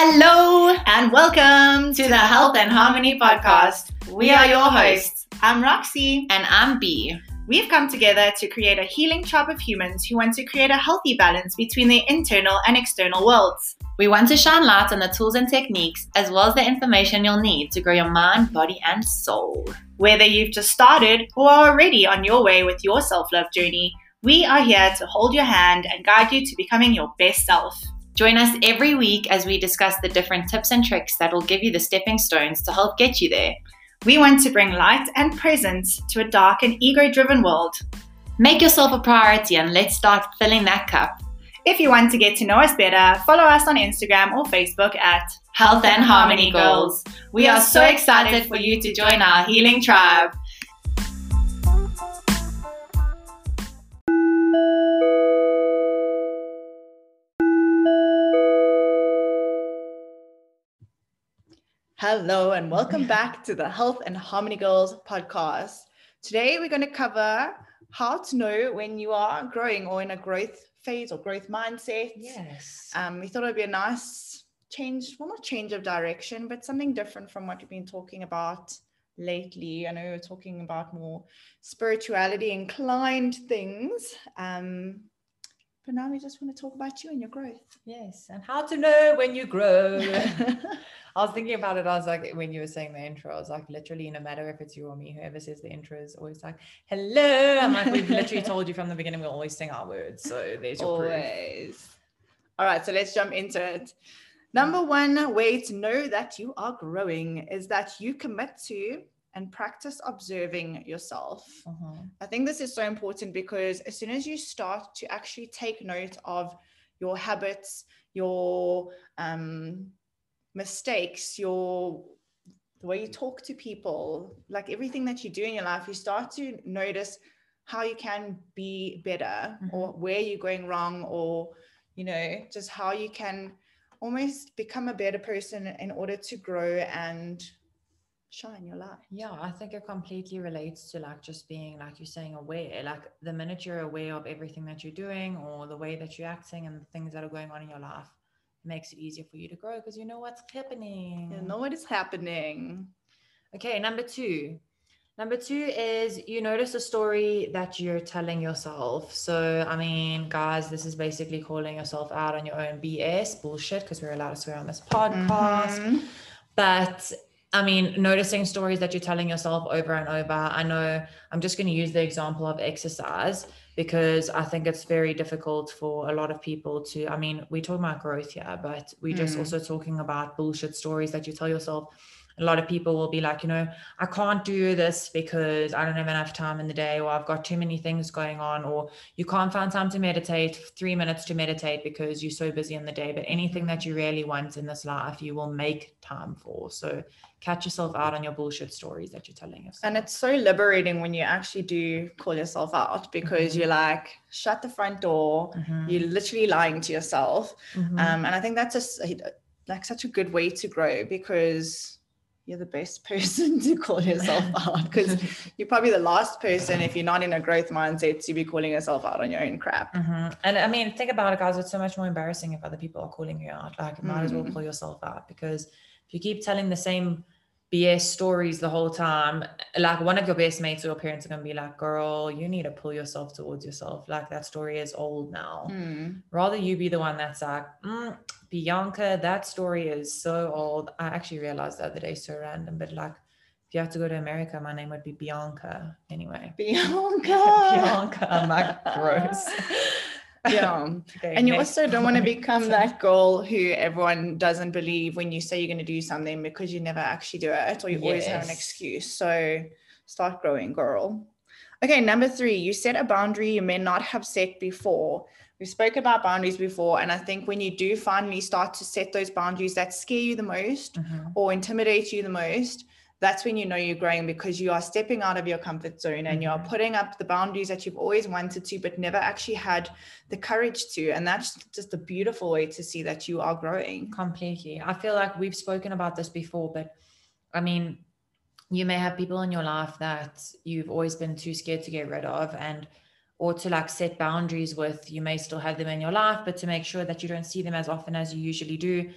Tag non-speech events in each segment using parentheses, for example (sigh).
Hello and welcome to the Health and Harmony podcast. We are your hosts. I'm Roxy and I'm B. We've come together to create a healing tribe of humans who want to create a healthy balance between their internal and external worlds. We want to shine light on the tools and techniques as well as the information you'll need to grow your mind, body, and soul. Whether you've just started or are already on your way with your self love journey, we are here to hold your hand and guide you to becoming your best self. Join us every week as we discuss the different tips and tricks that will give you the stepping stones to help get you there. We want to bring light and presence to a dark and ego driven world. Make yourself a priority and let's start filling that cup. If you want to get to know us better, follow us on Instagram or Facebook at Health and Harmony Goals. We are so excited for you to join our healing tribe. Hello, and welcome back to the Health and Harmony Girls podcast. Today, we're going to cover how to know when you are growing or in a growth phase or growth mindset. Yes. Um, we thought it'd be a nice change, well, not change of direction, but something different from what we've been talking about lately. I know we're talking about more spirituality inclined things. Um, but now we just want to talk about you and your growth. Yes, and how to know when you grow. (laughs) I was thinking about it. I was like, when you were saying the intro, I was like, literally, no matter if it's you or me, whoever says the intro is always like, hello. I'm like, we've literally told you from the beginning, we'll always sing our words. So there's your always. Proof. All right, so let's jump into it. Number one way to know that you are growing is that you commit to and practice observing yourself. Uh-huh. I think this is so important because as soon as you start to actually take note of your habits, your um, mistakes, your the way you talk to people, like everything that you do in your life, you start to notice how you can be better mm-hmm. or where you're going wrong or you know just how you can almost become a better person in order to grow and shine your light. Yeah, I think it completely relates to like just being, like you're saying, aware. Like the minute you're aware of everything that you're doing or the way that you're acting and the things that are going on in your life, it makes it easier for you to grow because you know what's happening. You know what is happening. Okay, number two. Number two is you notice a story that you're telling yourself. So, I mean, guys, this is basically calling yourself out on your own BS bullshit because we're allowed to swear on this podcast. Mm-hmm. But I mean, noticing stories that you're telling yourself over and over. I know I'm just going to use the example of exercise because I think it's very difficult for a lot of people to. I mean, we talk about growth here, but we're just mm. also talking about bullshit stories that you tell yourself a lot of people will be like, you know, I can't do this because I don't have enough time in the day, or I've got too many things going on, or you can't find time to meditate, three minutes to meditate because you're so busy in the day. But anything that you really want in this life, you will make time for. So catch yourself out on your bullshit stories that you're telling yourself. And it's so liberating when you actually do call yourself out because mm-hmm. you're like, shut the front door. Mm-hmm. You're literally lying to yourself. Mm-hmm. Um, and I think that's just like such a good way to grow because you're the best person (laughs) to call yourself (laughs) out because you're probably the last person if you're not in a growth mindset to be calling yourself out on your own crap mm-hmm. and i mean think about it guys it's so much more embarrassing if other people are calling you out like you might mm. as well pull mm. yourself out because if you keep telling the same BS stories the whole time, like one of your best mates or your parents are gonna be like, "Girl, you need to pull yourself towards yourself. Like that story is old now. Mm. Rather you be the one that's like, mm, Bianca, that story is so old. I actually realized the other day, so random, but like if you have to go to America, my name would be Bianca anyway. Bianca. (laughs) Bianca. I'm like gross. (laughs) Yeah. okay, and you also don't want to become that girl who everyone doesn't believe when you say you're going to do something because you never actually do it or you yes. always have an excuse. So start growing, girl. Okay, number three, you set a boundary you may not have set before. We spoke about boundaries before, and I think when you do finally start to set those boundaries that scare you the most mm-hmm. or intimidate you the most, that's when you know you're growing because you are stepping out of your comfort zone and you are mm-hmm. putting up the boundaries that you've always wanted to, but never actually had the courage to. And that's just a beautiful way to see that you are growing. Completely. I feel like we've spoken about this before, but I mean, you may have people in your life that you've always been too scared to get rid of and or to like set boundaries with you may still have them in your life but to make sure that you don't see them as often as you usually do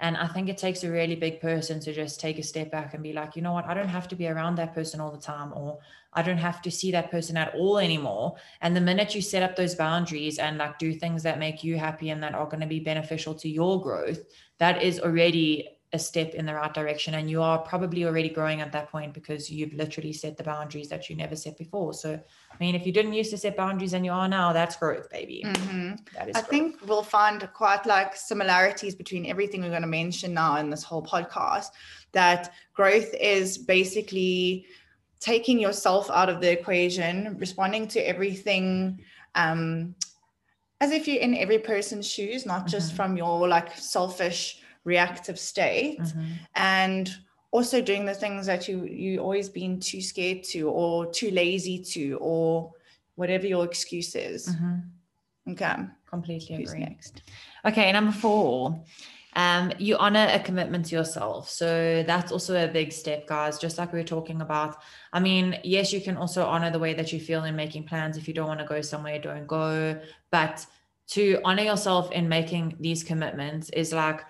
And I think it takes a really big person to just take a step back and be like, you know what, I don't have to be around that person all the time, or I don't have to see that person at all anymore. And the minute you set up those boundaries and like do things that make you happy and that are going to be beneficial to your growth, that is already a step in the right direction and you are probably already growing at that point because you've literally set the boundaries that you never set before so i mean if you didn't used to set boundaries and you are now that's growth baby mm-hmm. that is i growth. think we'll find quite like similarities between everything we're going to mention now in this whole podcast that growth is basically taking yourself out of the equation responding to everything um as if you're in every person's shoes not just mm-hmm. from your like selfish reactive state mm-hmm. and also doing the things that you you always been too scared to or too lazy to or whatever your excuse is mm-hmm. okay completely Who's agree next okay number four um, you honor a commitment to yourself. So that's also a big step, guys. Just like we were talking about. I mean, yes, you can also honor the way that you feel in making plans. If you don't want to go somewhere, don't go. But to honor yourself in making these commitments is like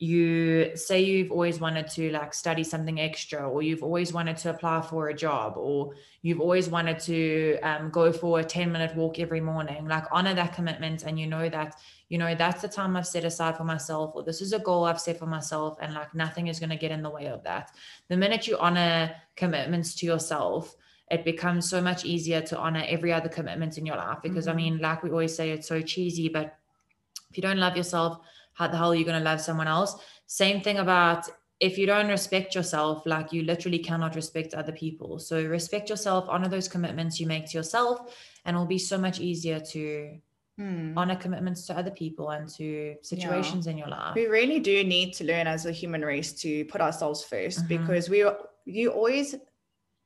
you say you've always wanted to like study something extra or you've always wanted to apply for a job or you've always wanted to um, go for a 10 minute walk every morning like honor that commitment and you know that you know that's the time i've set aside for myself or this is a goal i've set for myself and like nothing is going to get in the way of that the minute you honor commitments to yourself it becomes so much easier to honor every other commitment in your life because mm-hmm. i mean like we always say it's so cheesy but if you don't love yourself how the hell are you going to love someone else? Same thing about if you don't respect yourself, like you literally cannot respect other people. So respect yourself, honor those commitments you make to yourself, and it'll be so much easier to hmm. honor commitments to other people and to situations yeah. in your life. We really do need to learn as a human race to put ourselves 1st mm-hmm. because we you always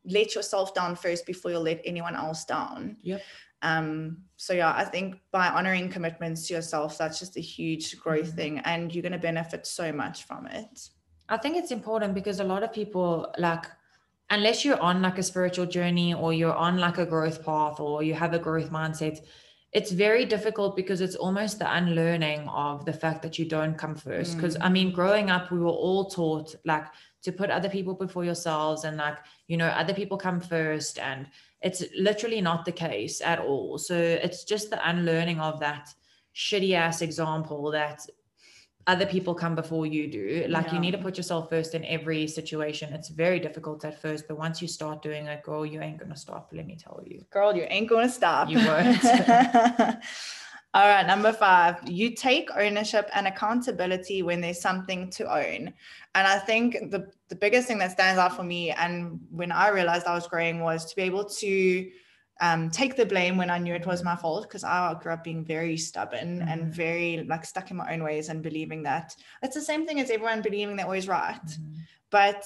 let yourself down first before you let anyone else down. Yep. Um, so yeah, I think by honoring commitments to yourself, that's just a huge growth mm-hmm. thing, and you're going to benefit so much from it. I think it's important because a lot of people like unless you're on like a spiritual journey or you're on like a growth path or you have a growth mindset, it's very difficult because it's almost the unlearning of the fact that you don't come first. Because mm. I mean, growing up, we were all taught like to put other people before yourselves and like, you know, other people come first and it's literally not the case at all. So it's just the unlearning of that shitty ass example that other people come before you do. Like yeah. you need to put yourself first in every situation. It's very difficult at first, but once you start doing it, girl, you ain't gonna stop. Let me tell you, girl, you ain't gonna stop. You won't. (laughs) All right, number five, you take ownership and accountability when there's something to own. And I think the, the biggest thing that stands out for me, and when I realized I was growing, was to be able to um, take the blame when I knew it was my fault because I grew up being very stubborn mm-hmm. and very like stuck in my own ways and believing that it's the same thing as everyone believing they're always right. Mm-hmm. But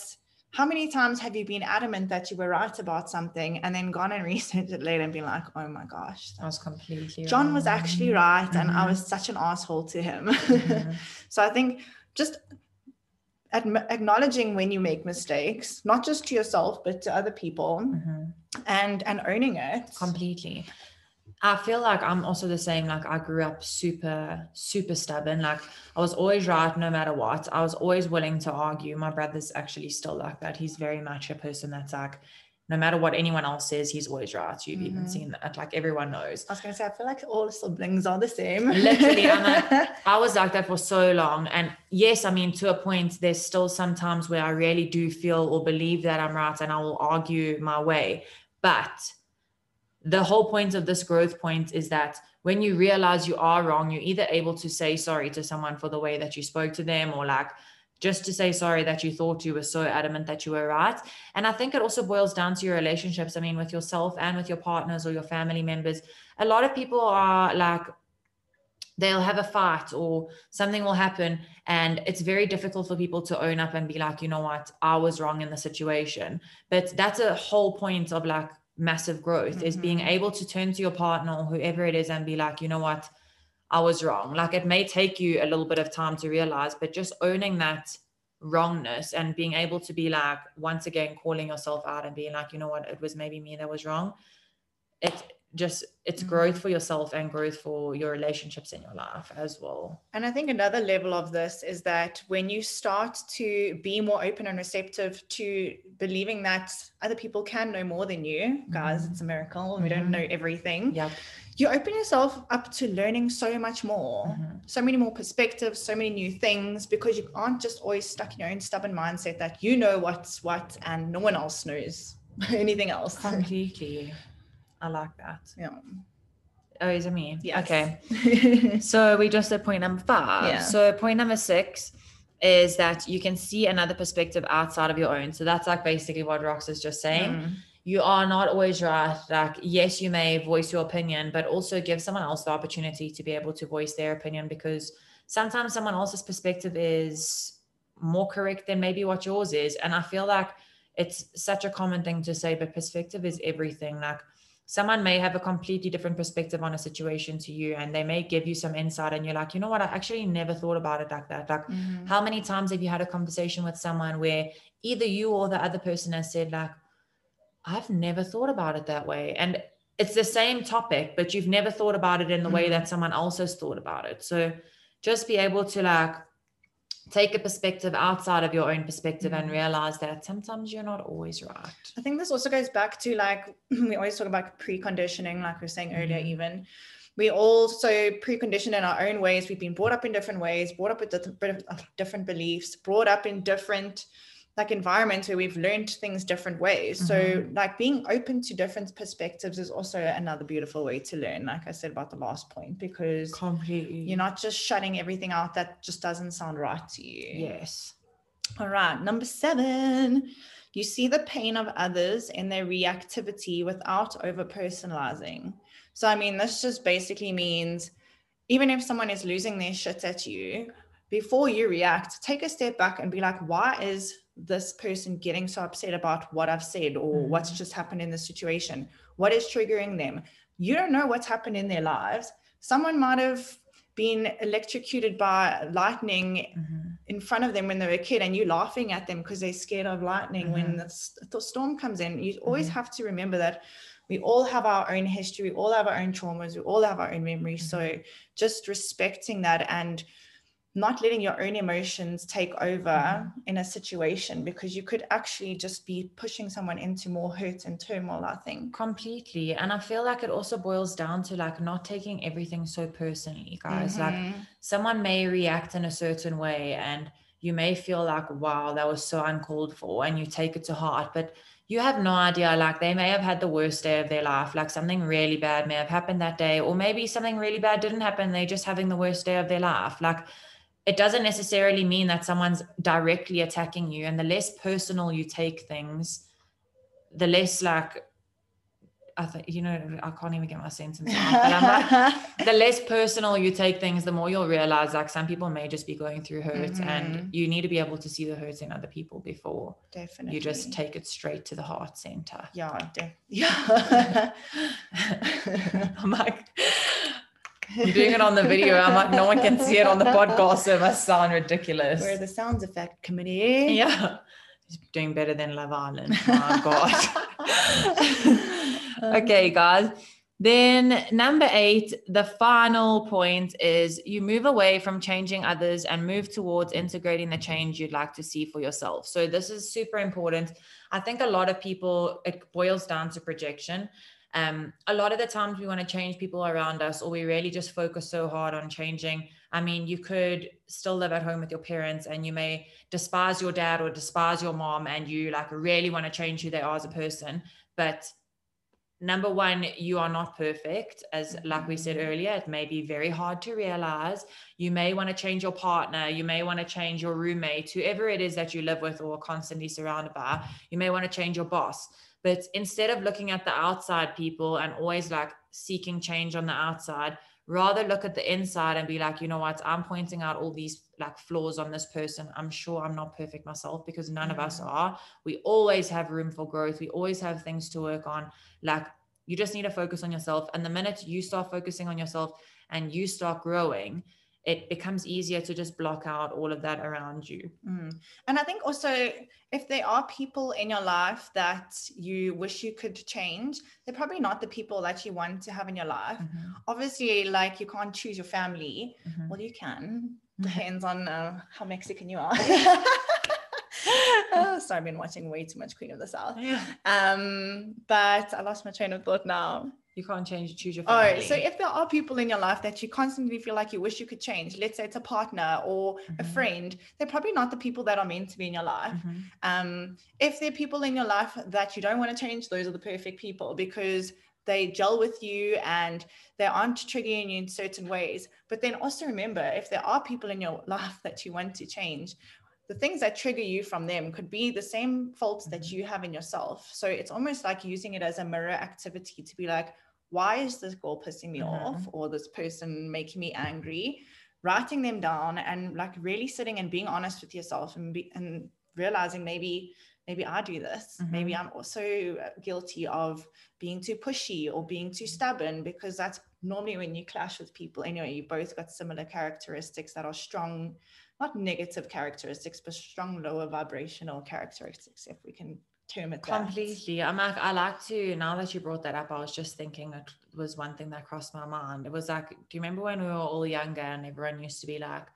how many times have you been adamant that you were right about something and then gone and (laughs) researched it later and been like, oh my gosh, I was completely John wrong. was actually right mm-hmm. and I was mm-hmm. such an asshole to him. (laughs) Mm-hmm. so I think just acknowledging when you make mistakes, not just to yourself but to other people, mm-hmm. and and owning it completely. I feel like I'm also the same. Like I grew up super, super stubborn. Like I was always right no matter what. I was always willing to argue. My brother's actually still like that. He's very much a person that's like, no matter what anyone else says, he's always right. You've mm-hmm. even seen that. Like everyone knows. I was gonna say, I feel like all siblings are the same. Literally, I'm like, (laughs) I was like that for so long. And yes, I mean, to a point, there's still sometimes where I really do feel or believe that I'm right and I will argue my way. But the whole point of this growth point is that when you realize you are wrong, you're either able to say sorry to someone for the way that you spoke to them or like just to say sorry that you thought you were so adamant that you were right. And I think it also boils down to your relationships. I mean, with yourself and with your partners or your family members. A lot of people are like, they'll have a fight or something will happen. And it's very difficult for people to own up and be like, you know what, I was wrong in the situation. But that's a whole point of like massive growth mm-hmm. is being mm-hmm. able to turn to your partner or whoever it is and be like, you know what, I was wrong. Like it may take you a little bit of time to realize, but just owning that wrongness and being able to be like, once again, calling yourself out and being like, you know what, it was maybe me that was wrong. It just it's Mm. growth for yourself and growth for your relationships in your life as well. And I think another level of this is that when you start to be more open and receptive to believing that other people can know more than you, guys, Mhm. it's a miracle. We don't Mhm. know everything. Yep. You open yourself up to learning so much more, Mhm. so many more perspectives, so many new things, because you aren't just always stuck in your own stubborn mindset that you know what's what and no one else knows (laughs) anything else. Completely. I like that. yeah. Oh, is it me? Yes. Okay. (laughs) So we just at point number five. Yeah. So point number six is that you can see another perspective outside of your own. So that's like basically what Rox is just saying. Mm. You are not always right. Like, yes, you may voice your opinion, but also give someone else the opportunity to be able to voice their opinion because sometimes someone else's perspective is more correct than maybe what yours is. And I feel like it's such a common thing to say, but perspective is everything. Like, someone may have a completely different perspective on a situation to you and they may give you some insight and you're like you know what i actually never thought about it like that like Mhm. how many times have you had a conversation with someone where either you or the other person has said like i've never thought about it that way and it's the same topic but you've never thought about it in the way Mhm. that someone else has thought about it so just be able to like take a perspective outside of your own perspective and Mhm. realize that sometimes you're not always right I think this also goes back to like (clears throat) we always talk about preconditioning, like we were saying earlier, Mhm. even. We also preconditioned in our own ways. We've been brought up in different ways, brought up with different, bit of- different beliefs, brought up in different like environments where we've learned things different ways. So Mhm. like being open to different perspectives is also another beautiful way to learn, like I said about the last point, because completely you're not just shutting everything out that just doesn't sound right to you. yes All right, number seven, you see the pain of others and their reactivity without over personalizing. So, I mean, this just basically means even if someone is losing their shit at you, before you react, take a step back and be like, why is this person getting so upset about what I've said or what's just happened in the situation? What is triggering them? You don't know what's happened in their lives. Someone might have been electrocuted by lightning Mhm. in front of them when they were a kid and you're laughing at them because they're scared of lightning when Mhm. the, the storm comes in you always Mhm. have to remember that we all have our own history we all have our own traumas we all have our own memories so Mm-hmm. just respecting that and not letting your own emotions take over Mhm. in a situation because you could actually just be pushing someone into more hurt and turmoil i think. Completely. And i feel like it also boils down to like not taking everything so personally guys. Like Mhm. someone may react in a certain way and you may feel like wow that was so uncalled for and you take it to heart. But you have no idea like they may have had the worst day of their life like something really bad may have happened that day or maybe something really bad didn't happen they're just having the worst day of their life. Like it doesn't necessarily mean that someone's directly attacking you and the less personal you take things the less like I think you know I can't even get my sentence out. But I'm like, (laughs) the less personal you take things, the more you'll realize like some people may just be going through hurt, Mhm. and you need to be able to see the hurt in other people before definitely you just take it straight to the heart center. yeah de- (laughs) (laughs) yeah I'm like, I'm doing it on the video. I'm like, no one can see it on the podcast, so it must sound ridiculous. We're the sounds effect committee. Yeah, he's doing better than Love Island. My (laughs) God. okay, guys. Then, number eight, the final point is you move away from changing others and move towards integrating the change you'd like to see for yourself. So, this is super important. I think a lot of people, it boils down to projection. Um, a lot of the times we want to change people around us, or we really just focus so hard on changing. I mean, you could still live at home with your parents and you may despise your dad or despise your mom, and you like really want to change who they are as a person. But number one you are not perfect. As like we said earlier it may be very hard to realize. You may want to change your partner. You may want to change your roommate whoever it is that you live with or are constantly surrounded by. You may want to change your boss but instead of looking at the outside people and always like seeking change on the outside rather look at the inside and be like you know what? I'm pointing out all these like flaws on this person. I'm sure i'm not perfect myself because none of us Mm. are. We always have room for growth. We always have things to work on. Like you just need to focus on yourself. And the minute you start focusing on yourself and you start growing it becomes easier to just block out all of that around you. Mm. And I think also, if there are people in your life that you wish you could change, they're probably not the people that you want to have in your life. Mm-hmm. Obviously, like you can't choose your family. Mm-hmm. Well, you can, mm-hmm. depends on uh, how Mexican you are. (laughs) oh, sorry, I've been watching way too much Queen of the South. Yeah. Um, but I lost my train of thought now. You can't change, choose your family. Oh, so if there are people in your life that you constantly feel like you wish you could change, let's say it's a partner or mm-hmm. a friend, they're probably not the people that are meant to be in your life. Mm-hmm. Um, if there are people in your life that you don't want to change, those are the perfect people because they gel with you and they aren't triggering you in certain ways. But then also remember, if there are people in your life that you want to change, the things that trigger you from them could be the same faults that mm-hmm. you have in yourself. So it's almost like using it as a mirror activity to be like, why is this girl pissing me mm-hmm. off or this person making me angry writing them down and like really sitting and being honest with yourself and be, and realizing maybe maybe I do this mm-hmm. maybe I'm also guilty of being too pushy or being too stubborn because that's normally when you clash with people anyway you both got similar characteristics that are strong not negative characteristics but strong lower vibrational characteristics if we can term it completely. I'm like i like to now that you brought that up i was just thinking was one thing that crossed my mind it was like do you remember when we were all younger and everyone used to be like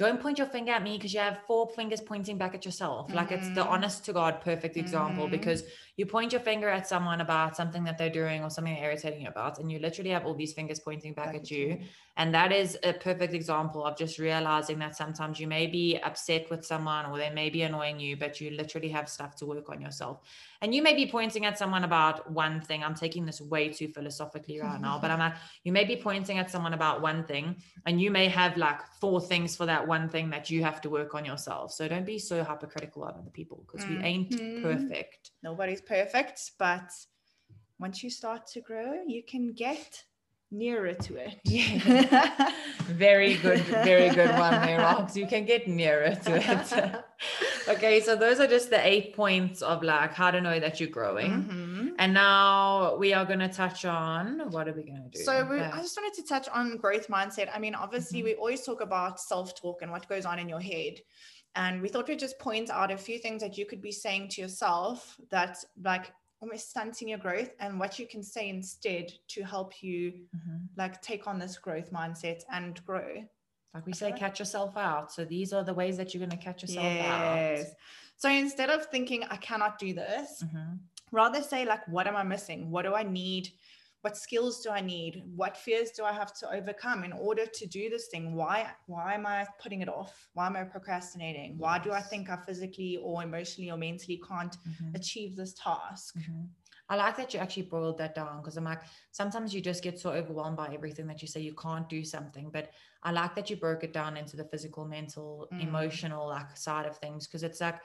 don't point your finger at me because you have four fingers pointing back at yourself. Mm-hmm. Like it's the mm-hmm. honest to God perfect example mm-hmm. because you point your finger at someone about something that they're doing or something they're irritating you about, and you literally have all these fingers pointing back, back at you. you. And that is a perfect example of just realizing that sometimes you may be upset with someone or they may be annoying you, but you literally have stuff to work on yourself. And you may be pointing at someone about one thing. I'm taking this way too philosophically right now, but I'm like, you may be pointing at someone about one thing, and you may have like four things for that one thing that you have to work on yourself. So don't be so hypocritical of other people because mm-hmm. we ain't mm-hmm. perfect. Nobody's perfect, but once you start to grow, you can get nearer to it. Yeah. (laughs) very good, very good one there, Rox. You can get nearer to it. (laughs) okay, so those are just the eight points of like how to know that you're growing. Mm-hmm. And now we are going to touch on what are we going to do? So we, I just wanted to touch on growth mindset. I mean, obviously, mm-hmm. we always talk about self talk and what goes on in your head. And we thought we'd just point out a few things that you could be saying to yourself that, like, almost stunting your growth and what you can say instead to help you mm-hmm. like take on this growth mindset and grow like we say catch yourself out so these are the ways that you're going to catch yourself yes. out so instead of thinking i cannot do this mm-hmm. Rather say like what am i missing what do i need what skills do i need what fears do i have to overcome in order to do this thing why why am i putting it off why am i procrastinating why do i think i physically or emotionally or mentally can't mm-hmm. achieve this task mm-hmm. I like that you actually boiled that down because I'm like, sometimes you just get so overwhelmed by everything that you say you can't do something. But I like that you broke it down into the physical, mental, mm. emotional like side of things because it's like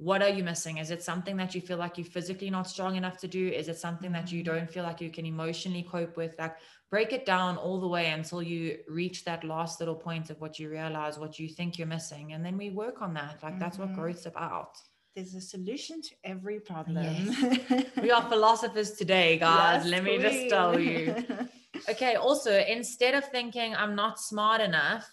what are you missing? Is it something that you feel like you're physically not strong enough to do? Is it something that you mm-hmm. don't feel like you can emotionally cope with? Like break it down all the way until you reach that last little point of what you realize what you think you're missing and then we work on that. Like that's what mm-hmm. growth's about. There's a solution to every problem. Yes. (laughs) we are philosophers today guys. Yes, let me just tell you. (laughs) Okay also instead of thinking i'm not smart enough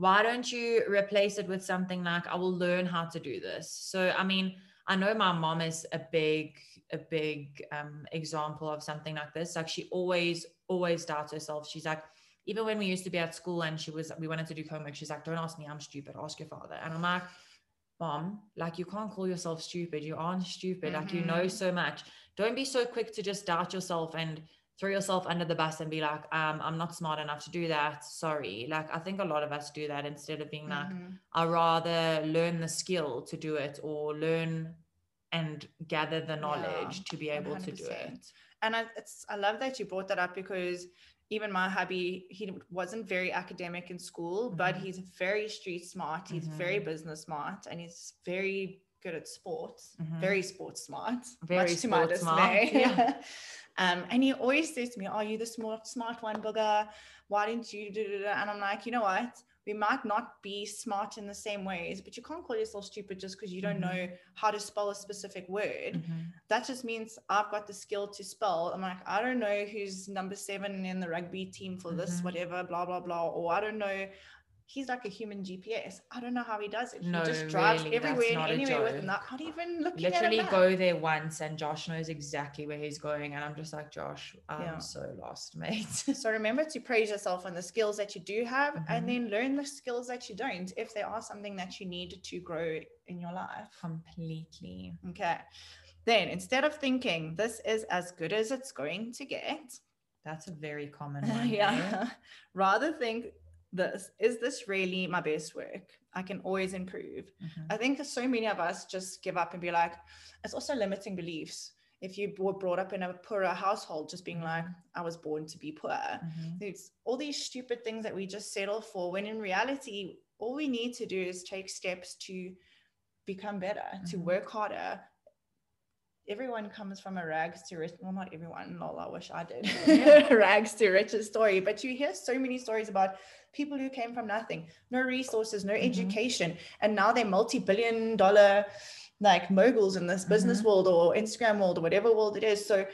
why don't you replace it with something like i will learn how to do this. So i mean i know my mom is a big a big um, example of something like this. Like she always always doubts herself. She's like even when we used to be at school and she was we wanted to do homework she's like don't ask me i'm stupid. Ask your father. And i'm like mom like you can't call yourself stupid. You aren't stupid. Mm-hmm. like you know mm-hmm. so much. Don't be so quick to just doubt yourself and throw yourself under the bus and be like, um, I'm not smart enough to do that. Sorry. Like, I think a lot of us do that instead of being mm-hmm. like, I rather learn the skill to do it or learn and gather the knowledge yeah, to be able 100%. to do it. And I, it's, I love that you brought that up because even my hubby, he wasn't very academic in school, mm-hmm. but he's very street smart. He's mm-hmm. very business smart and he's very good at sports, mm-hmm. very sports smart, very much to my dismay. Yeah. (laughs) Um, and he always says to me, Are you the smart, smart one, booger? Why didn't you do it? And I'm like, You know what? We might not be smart in the same ways, but you can't call yourself stupid just because you don't mm-hmm. know how to spell a specific word. Mm-hmm. That just means I've got the skill to spell. I'm like, I don't know who's number seven in the rugby team for this, mm-hmm. whatever, blah, blah, blah. Or I don't know he's like a human GPS. I don't know how he does it. He No, just drives really, everywhere and anywhere with not, not even looking Literally go there once and Josh knows exactly where he's going. And I'm just like, Josh, I'm Yeah. so lost, (laughs) mate. So remember to praise yourself on the skills that you do have Mhm. and then learn the skills that you don't if they are something that you need to grow in your life. Completely. Okay. Then instead of thinking this is as good as it's going to get, That's a very common (laughs) one. eh? yeah, (laughs) rather think this is this really my best work? I can always improve. Mhm. I think so many of us just give up and be like, it's also limiting beliefs. If you were brought up in a poorer household, just being like, I was born to be poor. Mhm. It's all these stupid things that we just settle for when in reality, all we need to do is take steps to become better, to Mhm. work harder. Everyone comes from a rags to rich. Well, not everyone. Lol, I wish I did. (laughs) Rags to riches story. But you hear so many stories about people who came from nothing, no resources, no Mhm. education, and now they're multi-billion dollar like moguls in this business Mhm. world or Instagram world or whatever world it is. So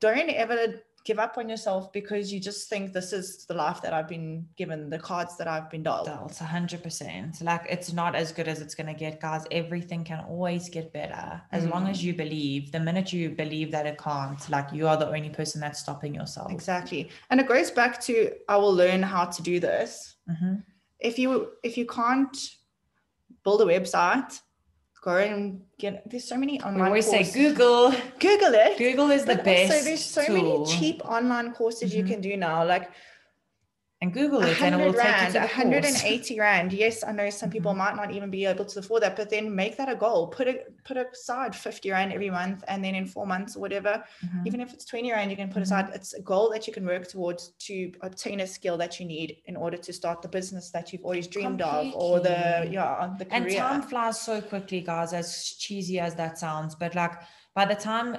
don't ever give up on yourself because you just think this is the life that I've been given, the cards that I've been dealt. Dealt, 100%. Like it's not as good as it's going to get, guys. Everything can always get better as long as Mm. you believe. The minute you believe that it can't, like you are the only person that's stopping yourself. Exactly. And it goes back to I will learn how to do this. Mhm. If you if you can't build a website, go and get there's so many online We always courses. say Google. Google it. Google is the best. also there's so tool. many cheap online courses you Mhm. can do now. Like and Google it and it will 100 take you rand, to the course. 180 rand. (laughs) Yes, I know some people Mhm. might not even be able to afford that, but then make that a goal. Put it put aside 50 rand every month, and then in four months or whatever, Mhm. even if it's 20 rand, you can put aside. It's a goal that you can work towards to obtain a skill that you need in order to start the business that you've always dreamed of, or the yeah the career. And time flies so quickly, guys, as cheesy as that sounds. But like by the time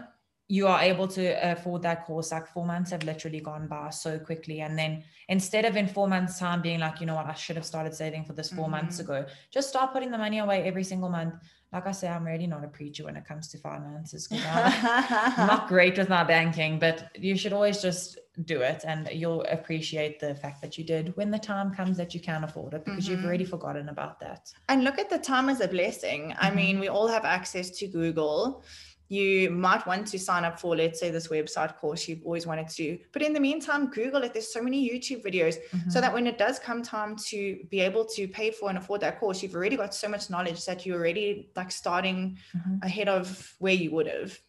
you are able to afford that course, like four months have literally gone by so quickly. And then instead of in four months' time being like, you know what, I should have started saving for this 4 months Mhm. ago, just start putting the money away every single month. Like I say, I'm really not a preacher when it comes to finances. I'm (laughs) not great with my banking, but you should always just do it and you'll appreciate the fact that you did when the time comes that you can't afford it because you've Mhm. already forgotten about that. And look at the time as a blessing. I Mhm. mean, we all have access to Google. You might want to sign up for, let's say, this website course you've always wanted to do. But in the meantime, Google it. There's so many YouTube videos so Mhm. that when it does come time to be able to pay for and afford that course, you've already got so much knowledge that you're already like starting Mhm. ahead of where you would have.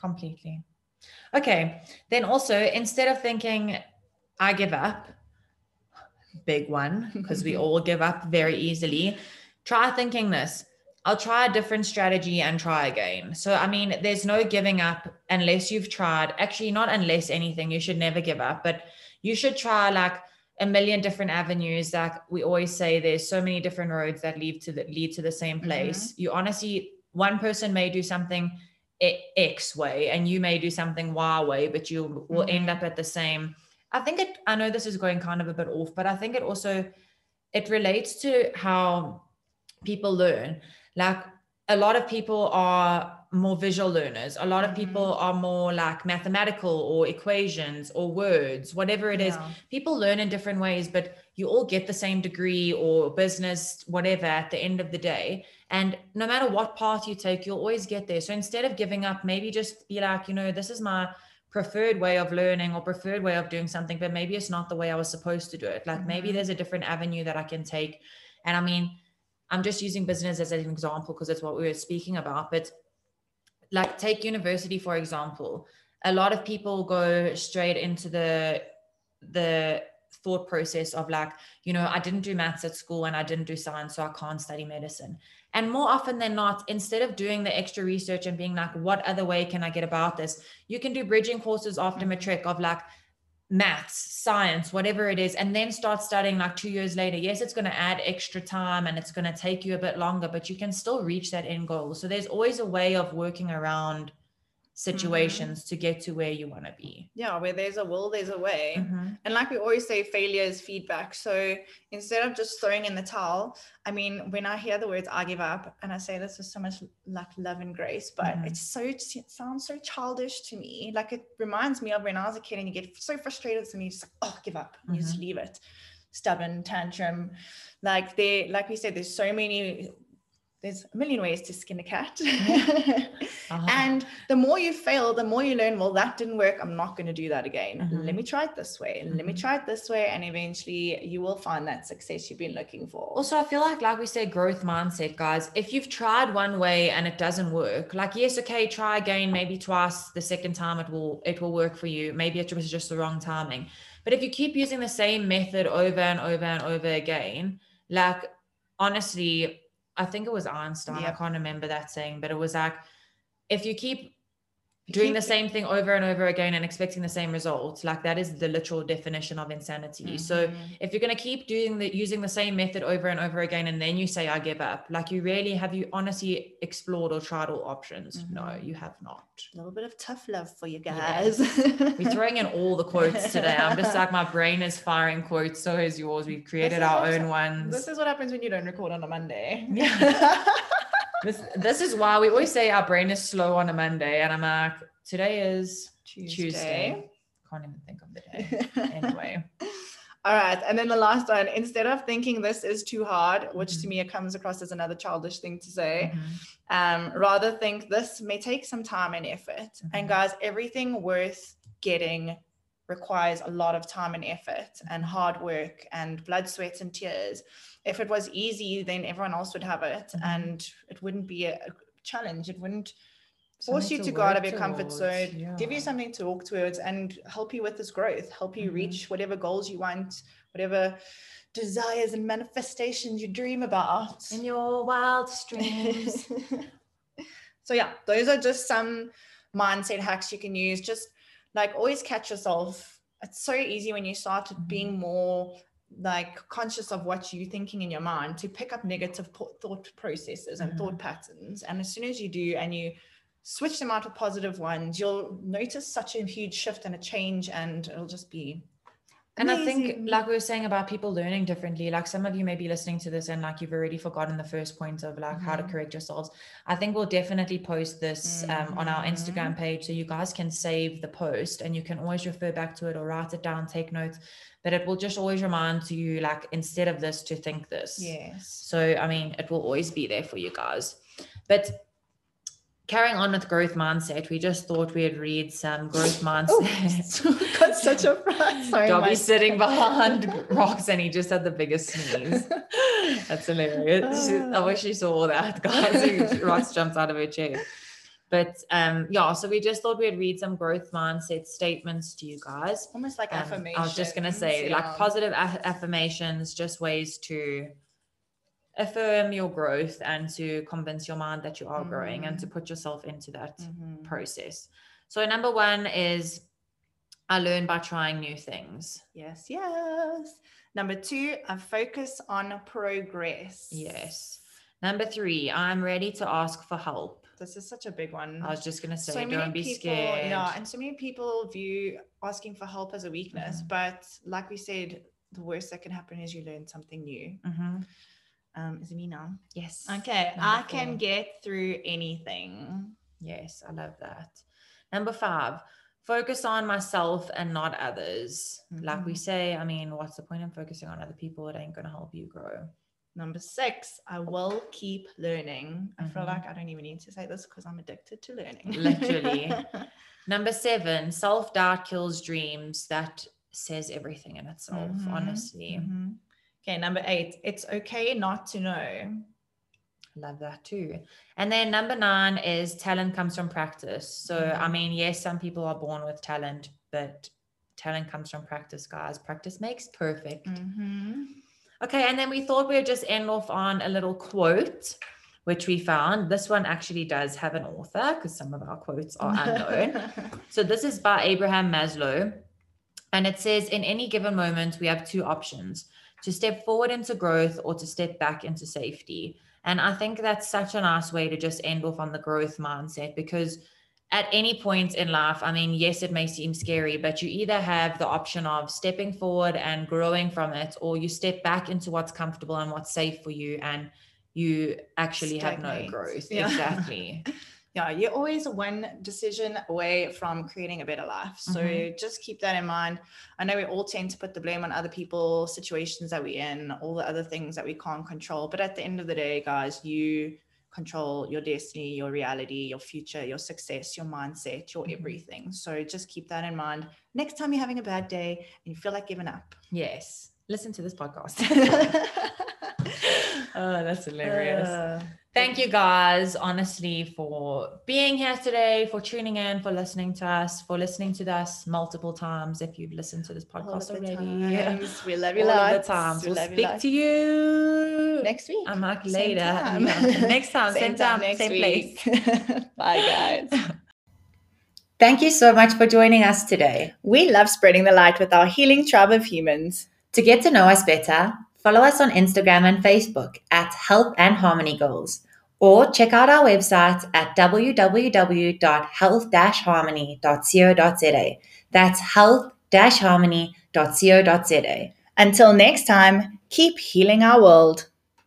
completely. Okay, then also instead of thinking, I give up, big one, because we (laughs) all give up very easily, try thinking this. I'll try a different strategy and try again. So, I mean, there's no giving up unless you've tried. Actually, not unless anything, you should never give up, but you should try like a million different avenues. Like we always say, there's so many different roads that lead to the lead to the same place. You honestly, one person may do something X way and you may do something Y way, but you will end Mhm. up at the same. I think it, I know this is going kind of a bit off, but I think it also, it relates to how people learn. Like a lot of people are more visual learners. A lot of Mhm. people are more like mathematical or equations or words, whatever it is Yeah. people learn in different ways, but you all get the same degree or business, whatever, at the end of the day. And no matter what path you take, you'll always get there. So instead of giving up, maybe just be like, you know, this is my preferred way of learning or preferred way of doing something, but maybe it's not the way I was supposed to do it. Like maybe Mhm. there's a different avenue that I can take. And I mean, I'm just using business as an example because it's what we were speaking about. But like take university for example a lot of people go straight into the the thought process of like you know i didn't do maths at school and i didn't do science so i can't study medicine and more often than not instead of doing the extra research and being like what other way can i get about this you can do bridging courses after Mhm. matric of like maths science whatever it is and then start studying like two years later. Yes it's going to add extra time and it's going to take you a bit longer but you can still reach that end goal. So there's always a way of working around situations to get to where you want to be Yeah, where there's a will, there's a way. Mhm. And like we always say, failure is feedback. So instead of just throwing in the towel, I mean, when I hear the words I give up and I say this with so much like love and grace, but Mhm. it's so, it sounds so childish to me. Like it reminds me of when I was a kid and you get so frustrated and you just like, oh, give up. You just leave it. stubborn tantrum like they like we said there's so many there's a million ways to skin a cat. (laughs) uh-huh. And the more you fail, the more you learn, well, that didn't work. I'm not going to do that again. Mm-hmm. Let me try it this way. Mm-hmm. Let me mm-hmm. try it this way. And eventually you will find that success you've been looking for. Also, I feel like, like we said, growth mindset, guys. If you've tried one way and it doesn't work, like, yes, okay, try again, maybe twice. The second time it will, it will work for you. Maybe it was just the wrong timing. But if you keep using the same method over and over and over again, like, honestly, I think it was Einstein. Yep. I can't remember that saying, but it was like if you keep doing the same thing over and over again and expecting the same results like that is the literal definition of insanity. Mm-hmm. so if you're going to keep doing the using the same method over and over again and then you say i give up like you really have you honestly explored or tried all options? Mm-hmm. no you have not. A little bit of tough love for you guys. We're throwing in all the quotes today. I'm just like my brain is firing quotes so is yours. We've created our own ones this is what happens when you don't record on a monday. Yeah (laughs) this this is why we always say our brain is slow on a Monday, and I'm like, today is Tuesday. Tuesday. Can't even think of the day. (laughs) anyway. All right. And then the last one, instead of thinking this is too hard, which mm-hmm. to me it comes across as another childish thing to say, mm-hmm. um, rather think this may take some time and effort. Mm-hmm. And guys, everything worth getting requires a lot of time and effort and hard work and blood, sweat, and tears if it was easy, then everyone else would have it, mm-hmm. and it wouldn't be a challenge. It wouldn't force something you to, to go out of your comfort zone, yeah. give you something to walk towards, and help you with this growth, help you mm-hmm. reach whatever goals you want, whatever desires and manifestations you dream about in your wildest dreams. (laughs) so yeah, those are just some mindset hacks you can use. Just like always catch yourself. It's so easy when you start mm-hmm. being more like conscious of what you're thinking in your mind to pick up negative thought processes and mm-hmm. thought patterns and as soon as you do and you switch them out with positive ones you'll notice such a huge shift and a change and it'll just be and Amazing. I think, like we were saying about people learning differently, like some of you may be listening to this and like you've already forgotten the first point of like mm-hmm. how to mm-hmm. correct yourselves. I think we'll definitely post this mm-hmm. um, on our Instagram mm-hmm. page so you guys can save the post and you can always refer back to it or write it down, take notes. But it will just always remind you, like, instead of this, to think this. Yes. So, I mean, it will always be there for you guys. But carrying on with growth mindset, we just thought we'd read some growth (laughs) mindset. Oh, (laughs) got such a fright. (laughs) Sorry, Dobby's sitting behind rocks and he just had the biggest sneeze. That's hilarious. I wish you saw all that, guys. Rox jumped out of her chair. But um, yeah, so we just thought we'd read some growth mindset statements to you guys. Almost like um, affirmations. I was just gonna say, yeah. like positive affirmations, just ways to affirm your growth and to convince your mind that you are mm. growing and to mm. put yourself into that mm-hmm. process. So, number one is I learn by trying new things. Yes, yes. Number two, I focus on progress. Yes. Number three, I'm ready to ask for help. This is such a big one. I was just gonna say, so don't be people, scared. Yeah, and so many people view asking for help as a weakness, mm-hmm. but like we said, the worst that can happen is you learn something new. Um, is it me now? Yes. Okay. Number I four. can get through anything. Yes, I love that. Number five, focus on myself and not others. Mm-hmm. Like we mm-hmm. say, I mean, what's the point in focusing on other people? It ain't going to help you grow. Number six, I will keep learning. I mm-hmm. feel like I don't even need to say this because I'm addicted to learning. Literally. (laughs) Number seven, self doubt kills dreams. That says everything in itself, mm-hmm. honestly. Mm-hmm. Okay, number eight, it's okay not to know. Love that too. And then number nine is talent comes from practice. So, mm-hmm. I mean, yes, some people are born with talent, but talent comes from practice, guys. Practice makes perfect. Mm-hmm. Okay, and then we thought we'd just end off on a little quote, which we found. This one actually does have an author because some of our quotes are unknown. (laughs) so, this is by Abraham Maslow. And it says, in any given moment, we have two options to step forward into growth or to step back into safety. And I think that's such a nice way to just end off on the growth mindset because at any point in life, I mean, yes, it may seem scary, but you either have the option of stepping forward and growing from it, or you step back into what's comfortable and what's safe for you, and you actually Stagnate. have no growth. Yeah. Exactly. (laughs) yeah, you're always one decision away from creating a better life. So Mhm. just keep that in mind. I know we all tend to put the blame on other people, situations that we're in, all the other things that we can't control. But at the end of the day, guys, you control your destiny, your reality, your future, your success, your mindset, your Mhm. everything. So just keep that in mind. Next time you're having a bad day and you feel like giving up. Yes. Listen to this podcast. (laughs) (laughs) (laughs) oh, that's hilarious. Uh, Thank you guys, honestly, for being here today, for tuning in, for listening to us, for listening to us multiple times. If you've listened to this podcast already, times. We love (laughs) you all lots. the times. We you speak lots. to you next week. I'm like Same later. time. (laughs) Next time, same, time, next same week. place. Bye, guys. Thank you so much for joining us today. We love spreading the light with our healing tribe of humans. To get to know us better, follow us on Instagram and Facebook at Health and Harmony Goals, or check out our website at www.health-harmony.co.za. That's health-harmony.co.za. Until next time, keep healing our world.